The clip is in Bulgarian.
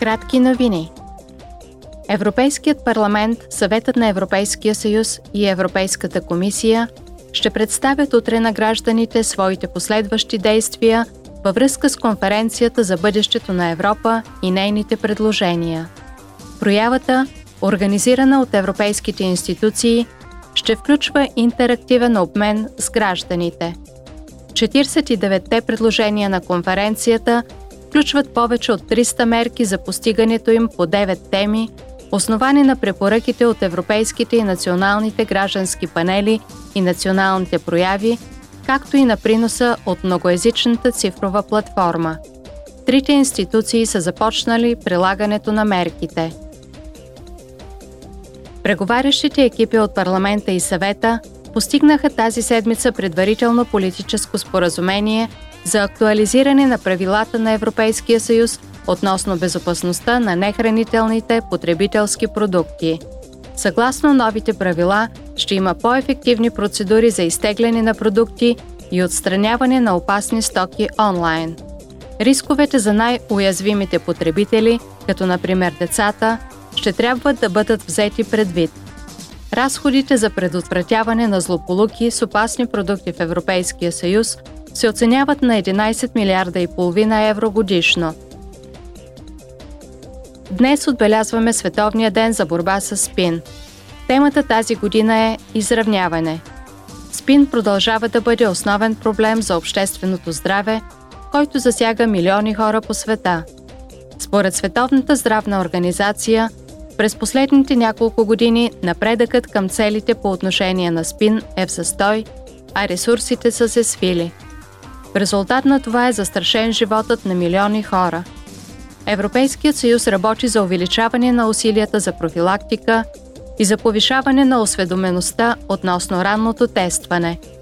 Кратки новини. Европейският парламент, Съветът на Европейския съюз и Европейската комисия ще представят утре на гражданите своите последващи действия във връзка с конференцията за бъдещето на Европа и нейните предложения. Проявата, организирана от европейските институции, ще включва интерактивен обмен с гражданите. 49-те предложения на конференцията включват повече от 300 мерки за постигането им по 9 теми, основани на препоръките от европейските и националните граждански панели и националните прояви, както и на приноса от многоязичната цифрова платформа. Трите институции са започнали прилагането на мерките. Преговарящите екипи от парламента и съвета постигнаха тази седмица предварително политическо споразумение за актуализиране на правилата на Европейския съюз относно безопасността на нехранителните потребителски продукти. Съгласно новите правила, ще има по-ефективни процедури за изтегляне на продукти и отстраняване на опасни стоки онлайн. Рисковете за най-уязвимите потребители, като например децата, ще трябва да бъдат взети предвид. Разходите за предотвратяване на злополуки с опасни продукти в Европейския съюз се оценяват на 11 милиарда и половина евро годишно. Днес отбелязваме Световния ден за борба с спин. Темата тази година е изравняване. Спин продължава да бъде основен проблем за общественото здраве, който засяга милиони хора по света. Според Световната здравна организация, през последните няколко години напредъкът към целите по отношение на спин е в застой, а ресурсите са се свили – резултат на това е застрашен животът на милиони хора. Европейският съюз работи за увеличаване на усилията за профилактика и за повишаване на осведомеността относно ранното тестване –